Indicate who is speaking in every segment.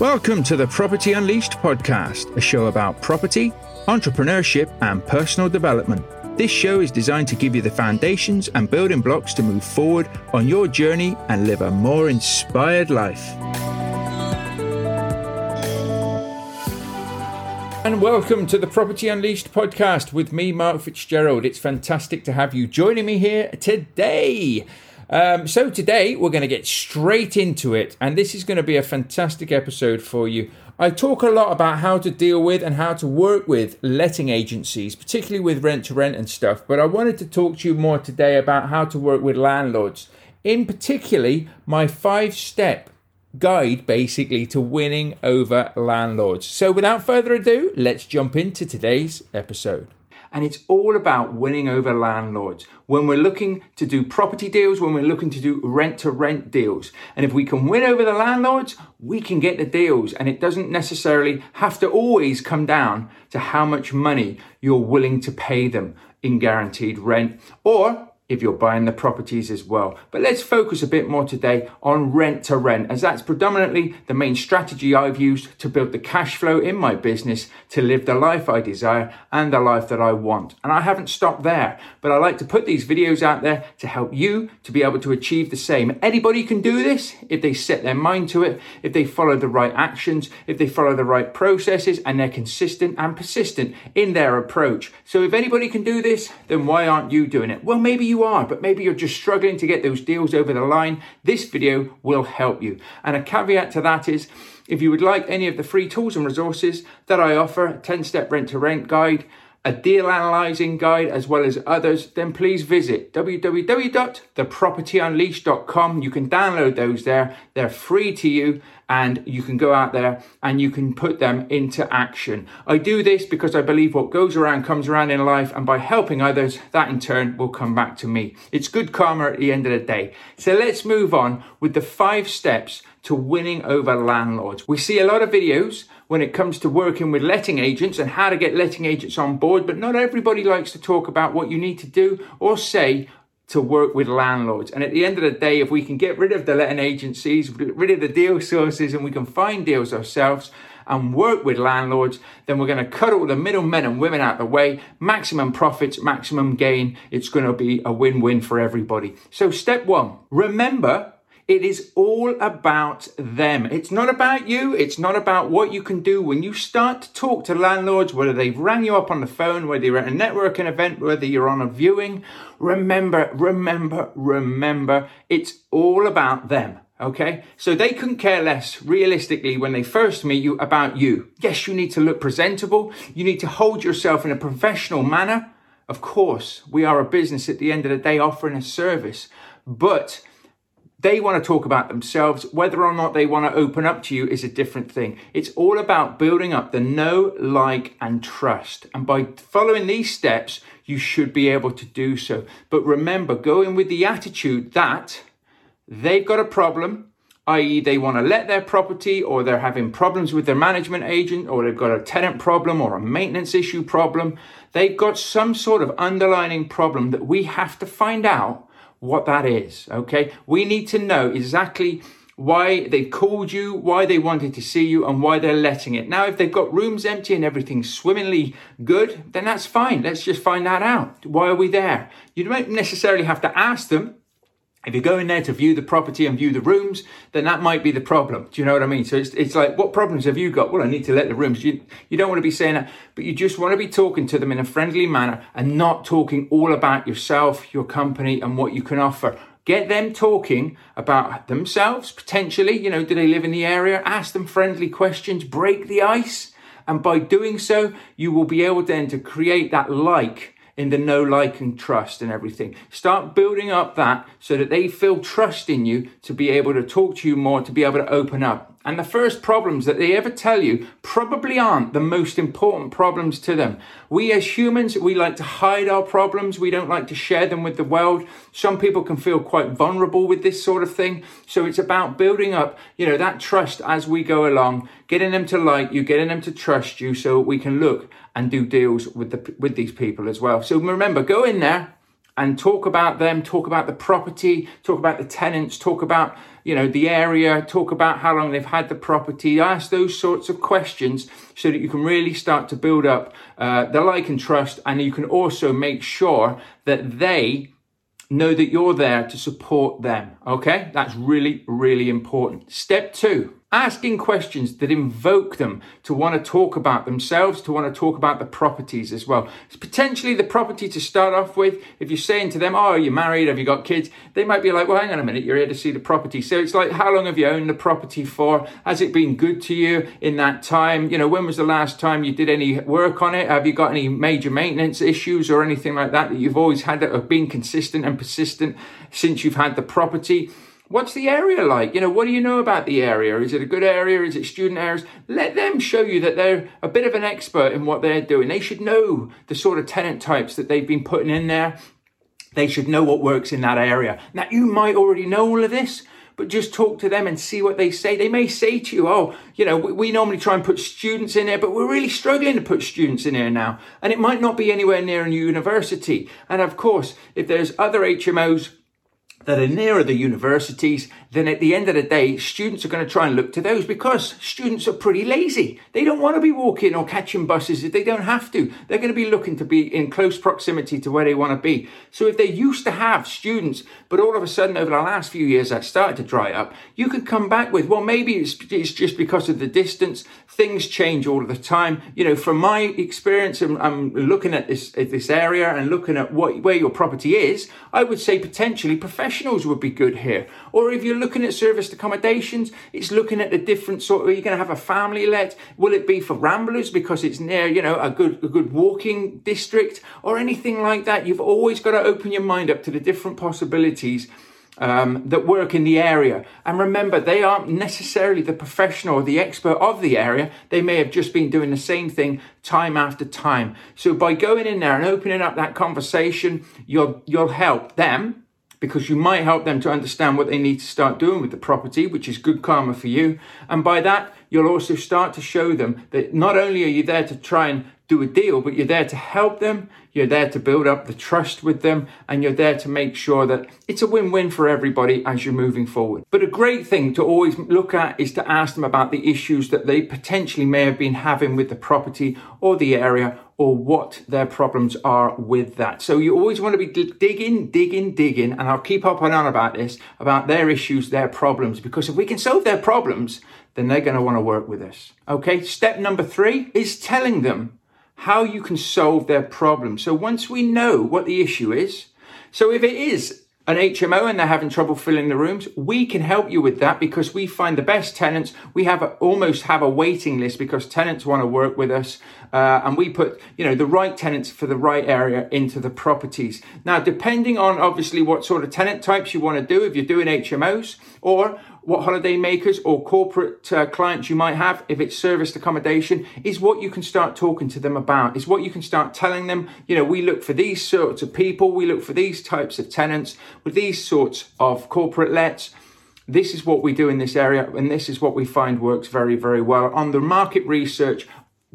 Speaker 1: Welcome to the Property Unleashed podcast, a show about property, entrepreneurship, and personal development. This show is designed to give you the foundations and building blocks to move forward on your journey and live a more inspired life. And welcome to the Property Unleashed podcast with me, Mark Fitzgerald. It's fantastic to have you joining me here today. Um, so today we're going to get straight into it, and this is going to be a fantastic episode for you. I talk a lot about how to deal with and how to work with letting agencies, particularly with rent to rent and stuff, but I wanted to talk to you more today about how to work with landlords. In particularly, my five step guide basically to winning over landlords. So without further ado, let's jump into today's episode and it's all about winning over landlords. When we're looking to do property deals, when we're looking to do rent to rent deals. And if we can win over the landlords, we can get the deals. And it doesn't necessarily have to always come down to how much money you're willing to pay them in guaranteed rent or if you're buying the properties as well. But let's focus a bit more today on rent to rent, as that's predominantly the main strategy I've used to build the cash flow in my business to live the life I desire and the life that I want. And I haven't stopped there, but I like to put these videos out there to help you to be able to achieve the same. Anybody can do this if they set their mind to it, if they follow the right actions, if they follow the right processes, and they're consistent and persistent in their approach. So if anybody can do this, then why aren't you doing it? Well, maybe you are, but maybe you're just struggling to get those deals over the line, this video will help you. And a caveat to that is, if you would like any of the free tools and resources that I offer, 10 step rent to rent guide, a deal analyzing guide, as well as others, then please visit www.thepropertyunleashed.com. You can download those there. They're free to you and you can go out there and you can put them into action. I do this because I believe what goes around comes around in life, and by helping others, that in turn will come back to me. It's good karma at the end of the day. So let's move on with the five steps to winning over landlords. We see a lot of videos when it comes to working with letting agents and how to get letting agents on board, but not everybody likes to talk about what you need to do or say to work with landlords. And at the end of the day, if we can get rid of the letting agencies, get rid of the deal sources, and we can find deals ourselves and work with landlords, then we're going to cut all the middlemen and women out of the way. Maximum profits, maximum gain. It's going to be a win win for everybody. So, step one remember it is all about them. It's not about you. It's not about what you can do. When you start to talk to landlords, whether they've rang you up on the phone, whether you're at a networking event, whether you're on a viewing, remember, remember, remember, it's all about them. Okay, so they couldn't care less realistically when they first meet you about you. Yes, you need to look presentable. You need to hold yourself in a professional manner. Of course, we are a business at the end of the day offering a service, but they want to talk about themselves. Whether or not they want to open up to you is a different thing. It's all about building up the know, like, and trust. And by following these steps, you should be able to do so. But remember, go in with the attitude that they've got a problem, i.e., they want to let their property, or they're having problems with their management agent, or they've got a tenant problem, or a maintenance issue problem. They've got some sort of underlining problem that we have to find out what that is. Okay. We need to know exactly why they called you, why they wanted to see you, and why they're letting it. Now, if they've got rooms empty and everything swimmingly good, then that's fine. Let's just find that out. Why are we there? You don't necessarily have to ask them if you're going there to view the property and view the rooms, then that might be the problem. Do you know what I mean? So it's, it's like, what problems have you got? Well, I need to let the rooms. You, you don't want to be saying that, but you just want to be talking to them in a friendly manner and not talking all about yourself, your company, and what you can offer. Get them talking about themselves, potentially. You know, do they live in the area? Ask them friendly questions, break the ice. And by doing so, you will be able then to create that like in the know, like, and trust and everything. Start building up that so that they feel trust in you to be able to talk to you more, to be able to open up. And the first problems that they ever tell you probably aren't the most important problems to them. We as humans, we like to hide our problems. We don't like to share them with the world. Some people can feel quite vulnerable with this sort of thing. So it's about building up, you know, that trust as we go along, getting them to like you, getting them to trust you so we can look and do deals with the, with these people as well. So remember, go in there and talk about them, talk about the property, talk about the tenants, talk about you know the area, talk about how long they've had the property. Ask those sorts of questions so that you can really start to build up uh, the like and trust, and you can also make sure that they know that you're there to support them. Okay, that's really really important. Step two asking questions that invoke them to want to talk about themselves, to want to talk about the properties as well. It's potentially the property to start off with. If you're saying to them, Oh, are you married? Have you got kids? They might be like, Well, hang on a minute, you're here to see the property. So it's like, How long have you owned the property for? Has it been good to you in that time? You know, when was the last time you did any work on it? Have you got any major maintenance issues or anything like that that you've always had that have been consistent and persistent since you've had the property? What's the area like? You know, what do you know about the area? Is it a good area? Is it student areas? Let them show you that they're a bit of an expert in what they're doing. They should know the sort of tenant types that they've been putting in there. They should know what works in that area. Now, you might already know all of this, but just talk to them and see what they say. They may say to you, oh, you know, we, normally try and put students in there, but we're really struggling to put students in here now. And it might not be anywhere near a university. And of course, if there's other HMOs that are nearer the universities, then at the end of the day, students are going to try and look to those because students are pretty lazy. They don't want to be walking or catching buses if they don't have to. They're going to be looking to be in close proximity to where they want to be. So if they used to have students, but all of a sudden over the last few years that started to dry up, you could come back with, well, maybe it's, it's just because of the distance. Things change all of the time. You know, from my experience, I'm, I'm looking at this, at this area and looking at what, where your property is. I would say potentially professionals would be good here. Or if you're looking at serviced accommodations, it's looking at the different sort of, are you going to have a family let? Will it be for ramblers because it's near, you know, a good, a good walking district or anything like that? You've always got to open your mind up to the different possibilities um, that work in the area. And remember, they aren't necessarily the professional or the expert of the area. They may have just been doing the same thing time after time. So by going in there and opening up that conversation, you'll, you'll help them because you might help them to understand what they need to start doing with the property, which is good karma for you. And by that, you'll also start to show them that not only are you there to try and do a deal, but you're there to help them, you're there to build up the trust with them, and you're there to make sure that it's a win win for everybody as you're moving forward. But a great thing to always look at is to ask them about the issues that they potentially may have been having with the property or the area or what their problems are with that. So you always want to be digging, digging, digging, and I'll keep up and on about this, about their issues, their problems, because if we can solve their problems, then they're going to want to work with us. Okay, step number three is telling them how you can solve their problem. So once we know what the issue is, so if it is an HMO and they're having trouble filling the rooms, we can help you with that because we find the best tenants. We have a, almost have a waiting list because tenants want to work with us, uh, and we put you know the right tenants for the right area into the properties. Now, depending on obviously what sort of tenant types you want to do, if you're doing HMOs or what holiday makers or corporate uh, clients you might have, if it's serviced accommodation, is what you can start talking to them about, is what you can start telling them. You know, we look for these sorts of people, we look for these types of tenants with these sorts of corporate lets. This is what we do in this area, and this is what we find works very, very well on the market research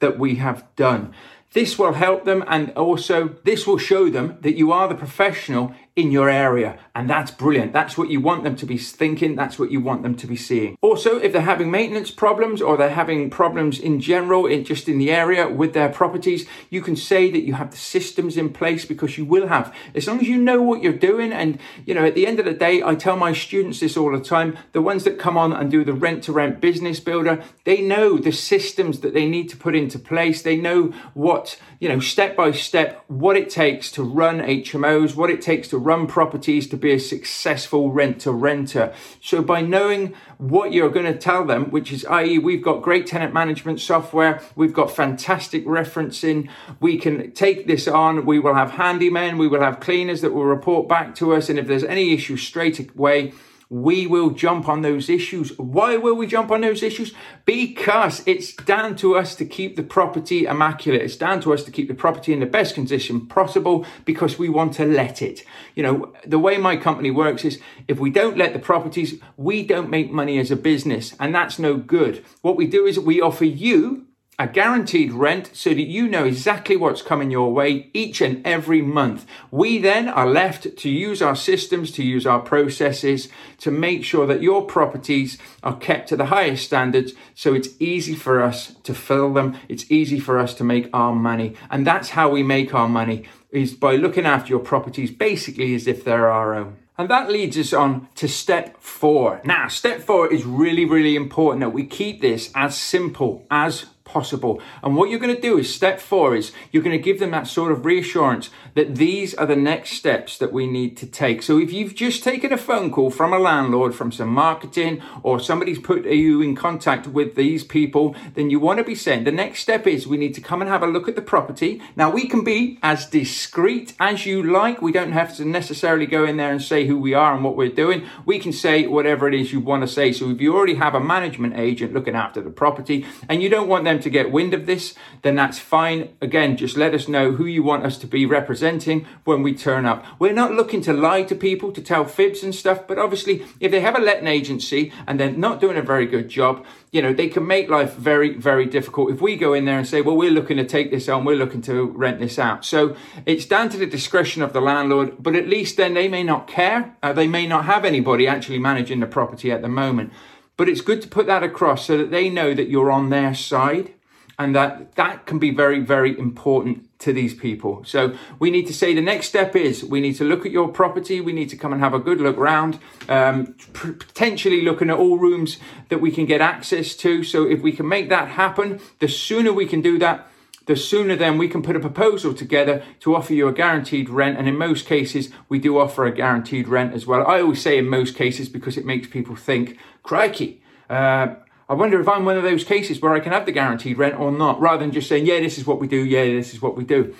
Speaker 1: that we have done. This will help them, and also this will show them that you are the professional in your area. And that's brilliant. That's what you want them to be thinking. That's what you want them to be seeing. Also, if they're having maintenance problems or they're having problems in general, in just in the area with their properties, you can say that you have the systems in place because you will have. As long as you know what you're doing. And, you know, at the end of the day, I tell my students this all the time. The ones that come on and do the rent to rent business builder, they know the systems that they need to put into place. They know what, you know, step by step, what it takes to run HMOs, what it takes to run properties to be a successful rent to renter. So by knowing what you're going to tell them, which is, i.e., we've got great tenant management software, we've got fantastic referencing, we can take this on, we will have handymen, we will have cleaners that will report back to us, and if there's any issue straight away, we will jump on those issues. Why will we jump on those issues? Because it's down to us to keep the property immaculate. It's down to us to keep the property in the best condition possible because we want to let it. You know, the way my company works is if we don't let the properties, we don't make money as a business, and that's no good. What we do is we offer you a guaranteed rent so that you know exactly what's coming your way each and every month. We then are left to use our systems, to use our processes to make sure that your properties are kept to the highest standards so it's easy for us to fill them. It's easy for us to make our money. And that's how we make our money is by looking after your properties basically as if they're our own. And that leads us on to step four. Now, step four is really, really important that we keep this as simple as possible. And what you're going to do is step four is you're going to give them that sort of reassurance that these are the next steps that we need to take. So if you've just taken a phone call from a landlord, from some marketing, or somebody's put you in contact with these people, then you want to be saying the next step is we need to come and have a look at the property. Now we can be as discreet as you like. We don't have to necessarily go in there and say who we are and what we're doing. We can say whatever it is you want to say. So if you already have a management agent looking after the property and you don't want them to get wind of this, then that's fine. Again, just let us know who you want us to be representing when we turn up. We're not looking to lie to people, to tell fibs and stuff, but obviously, if they have a letting agency and they're not doing a very good job, you know, they can make life very, very difficult if we go in there and say, well, we're looking to take this on, we're looking to rent this out. So it's down to the discretion of the landlord, but at least then they may not care. Uh, they may not have anybody actually managing the property at the moment. But it's good to put that across so that they know that you're on their side and that that can be very very important to these people. So we need to say the next step is we need to look at your property. We need to come and have a good look round um, potentially looking at all rooms that we can get access to. So if we can make that happen the sooner we can do that the sooner then we can put a proposal together to offer you a guaranteed rent. And in most cases, we do offer a guaranteed rent as well. I always say in most cases because it makes people think, crikey, uh, I wonder if I'm one of those cases where I can have the guaranteed rent or not, rather than just saying, yeah, this is what we do, yeah, this is what we do.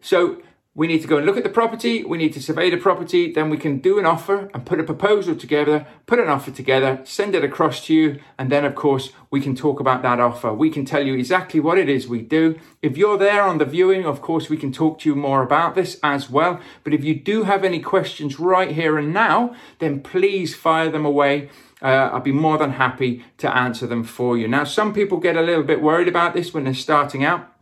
Speaker 1: So we need to go and look at the property, we need to survey the property, then we can do an offer and put a proposal together, put an offer together, send it across to you, and then of course we can talk about that offer. We can tell you exactly what it is we do. If you're there on the viewing, of course we can talk to you more about this as well. But if you do have any questions right here and now, then please fire them away uh, I'll be more than happy to answer them for you. Now, some people get a little bit worried about this when they're starting out.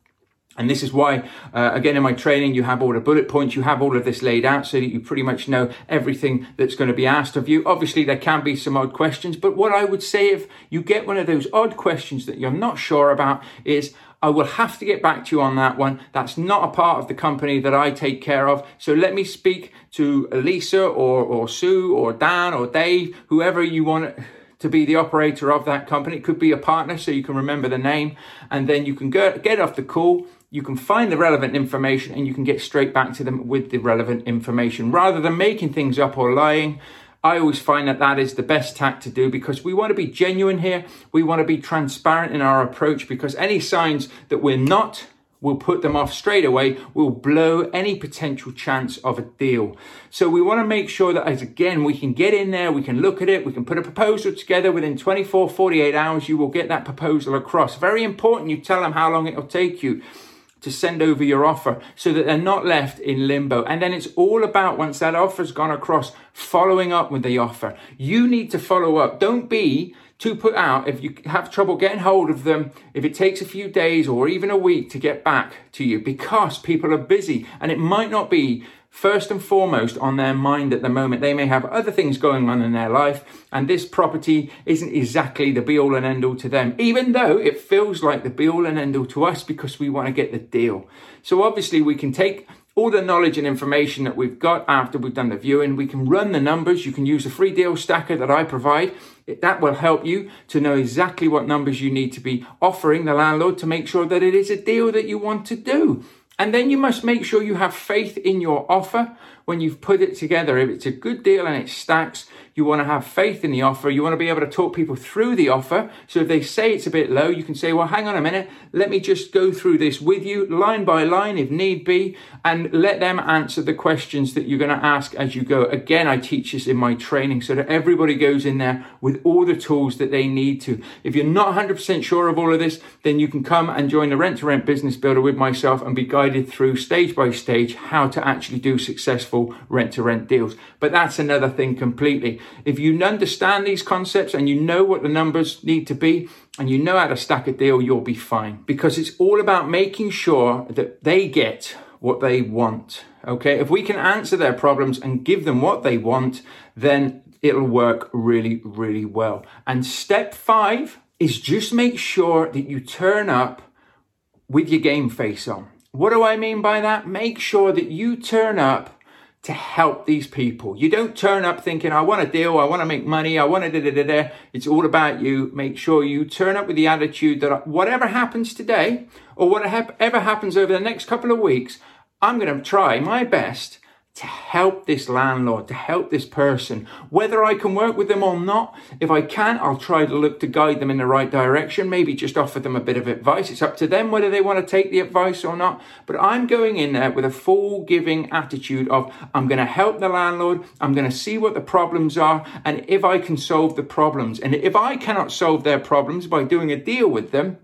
Speaker 1: And this is why, uh, again, in my training, you have all the bullet points, you have all of this laid out so that you pretty much know everything that's going to be asked of you. Obviously, there can be some odd questions, but what I would say if you get one of those odd questions that you're not sure about is, I will have to get back to you on that one. That's not a part of the company that I take care of. So let me speak to Lisa or, or Sue or Dan or Dave, whoever you want to be the operator of that company. It could be a partner, so you can remember the name. And then you can go, get off the call. You can find the relevant information and you can get straight back to them with the relevant information rather than making things up or lying. I always find that that is the best tact to do because we want to be genuine here. We want to be transparent in our approach because any signs that we're not, we'll put them off straight away. We'll blow any potential chance of a deal. So we want to make sure that as again, we can get in there, we can look at it, we can put a proposal together within 24, 48 hours. You will get that proposal across. Very important. You tell them how long it'll take you to send over your offer so that they're not left in limbo. And then it's all about once that offer's gone across, following up with the offer. You need to follow up. Don't be too put out if you have trouble getting hold of them, if it takes a few days or even a week to get back to you because people are busy and it might not be first and foremost on their mind at the moment. They may have other things going on in their life, and this property isn't exactly the be all and end all to them, even though it feels like the be all and end all to us because we want to get the deal. So, obviously, we can take all the knowledge and information that we've got after we've done the viewing. We can run the numbers. You can use the free deal stacker that I provide. That will help you to know exactly what numbers you need to be offering the landlord to make sure that it is a deal that you want to do. And then you must make sure you have faith in your offer when you've put it together. If it's a good deal and it stacks, you want to have faith in the offer. You want to be able to talk people through the offer. So if they say it's a bit low, you can say, well, hang on a minute. Let me just go through this with you line by line if need be and let them answer the questions that you're going to ask as you go. Again, I teach this in my training so that everybody goes in there with all the tools that they need to. If you're not 100% sure of all of this, then you can come and join the rent to rent business builder with myself and be guided through stage by stage how to actually do successful successful rent to rent deals. But that's another thing completely. If you understand these concepts and you know what the numbers need to be and you know how to stack a deal, you'll be fine because it's all about making sure that they get what they want. Okay. If we can answer their problems and give them what they want, then it'll work really, really well. And step five is just make sure that you turn up with your game face on. What do I mean by that? Make sure that you turn up to help these people. You don't turn up thinking, I want a deal, I want to make money, I want to da da da da. It's all about you. Make sure you turn up with the attitude that whatever happens today or whatever happens over the next couple of weeks, I'm going to try my best to help this landlord, to help this person. Whether I can work with them or not, if I can, I'll try to look to guide them in the right direction, maybe just offer them a bit of advice. It's up to them whether they want to take the advice or not. But I'm going in there with a full giving attitude of I'm going to help the landlord, I'm going to see what the problems are, and if I can solve the problems. And if I cannot solve their problems by doing a deal with them,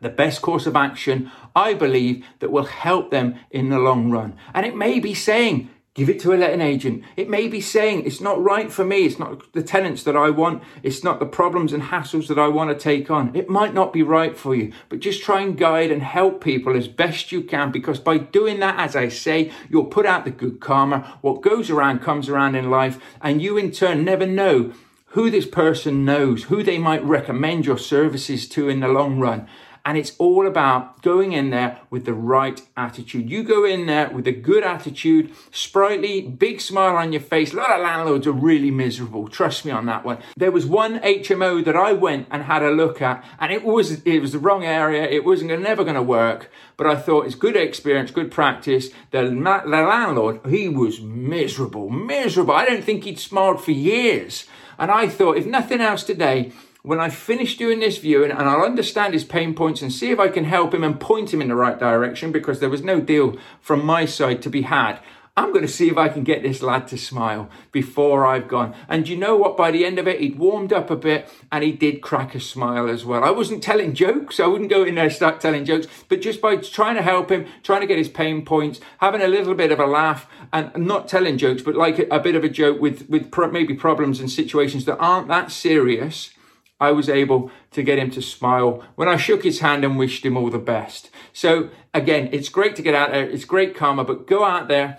Speaker 1: the best course of action, I believe, that will help them in the long run. And it may be saying, Give it to a letting agent. It may be saying it's not right for me. It's not the tenants that I want. It's not the problems and hassles that I want to take on. It might not be right for you, but just try and guide and help people as best you can because by doing that, as I say, you'll put out the good karma. What goes around comes around in life and you in turn never know who this person knows, who they might recommend your services to in the long run. And it's all about going in there with the right attitude. You go in there with a good attitude, sprightly, big smile on your face. A lot of landlords are really miserable. Trust me on that one. There was one HMO that I went and had a look at, and it was it was the wrong area. It wasn't never going to work. But I thought it's good experience, good practice. The, the landlord, he was miserable, miserable. I don't think he'd smiled for years. And I thought, if nothing else today, when I finish doing this viewing and I'll understand his pain points and see if I can help him and point him in the right direction because there was no deal from my side to be had. I'm going to see if I can get this lad to smile before I've gone. And you know what? By the end of it, he'd warmed up a bit and he did crack a smile as well. I wasn't telling jokes. I wouldn't go in there and start telling jokes, but just by trying to help him, trying to get his pain points, having a little bit of a laugh and not telling jokes, but like a, a bit of a joke with, with pro- maybe problems and situations that aren't that serious I was able to get him to smile when I shook his hand and wished him all the best. So again, it's great to get out there. It's great karma, but go out there,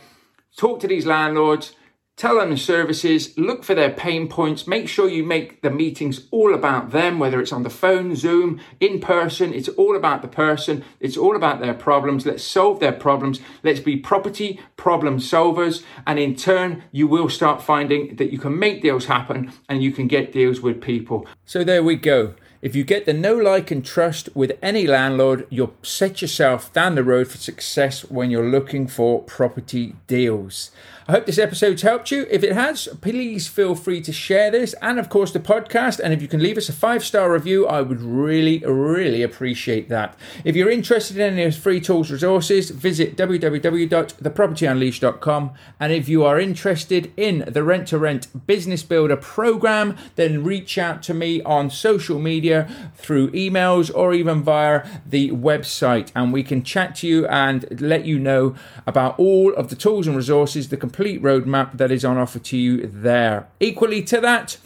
Speaker 1: talk to these landlords, Tell them the services, look for their pain points, make sure you make the meetings all about them, whether it's on the phone, Zoom, in person. It's all about the person, it's all about their problems. Let's solve their problems. Let's be property problem solvers. And in turn, you will start finding that you can make deals happen and you can get deals with people. So there we go. If you get the know like, and trust with any landlord, you'll set yourself down the road for success when you're looking for property deals. I hope this episode's helped you. If it has, please feel free to share this and, of course, the podcast. And if you can leave us a five star review, I would really, really appreciate that. If you're interested in any of free tools resources, visit www.thepropertyunleashed.com. And if you are interested in the Rent to Rent Business Builder program, then reach out to me on social media through emails or even via the website. And we can chat to you and let you know about all of the tools and resources, the complete roadmap that is on offer to you there. Equally to that,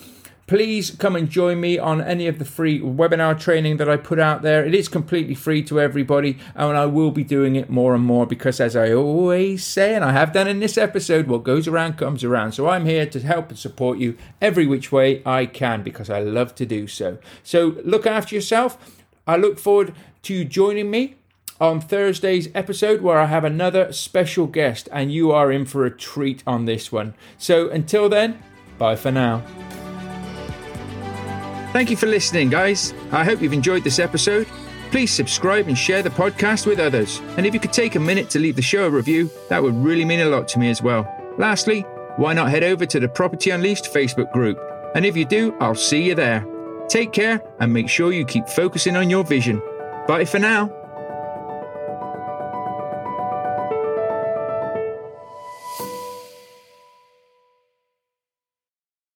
Speaker 1: please come and join me on any of the free webinar training that I put out there. It is completely free to everybody, and I will be doing it more and more because, as I always say, and I have done in this episode, what goes around comes around. So I'm here to help and support you every which way I can because I love to do so. So look after yourself. I look forward to you joining me on Thursday's episode where I have another special guest, and you are in for a treat on this one. So until then, bye for now. Thank you for listening, guys. I hope you've enjoyed this episode. Please subscribe and share the podcast with others. And if you could take a minute to leave the show a review, that would really mean a lot to me as well. Lastly, why not head over to the Property Unleashed Facebook group? And if you do, I'll see you there. Take care and make sure you keep focusing on your vision. Bye for now.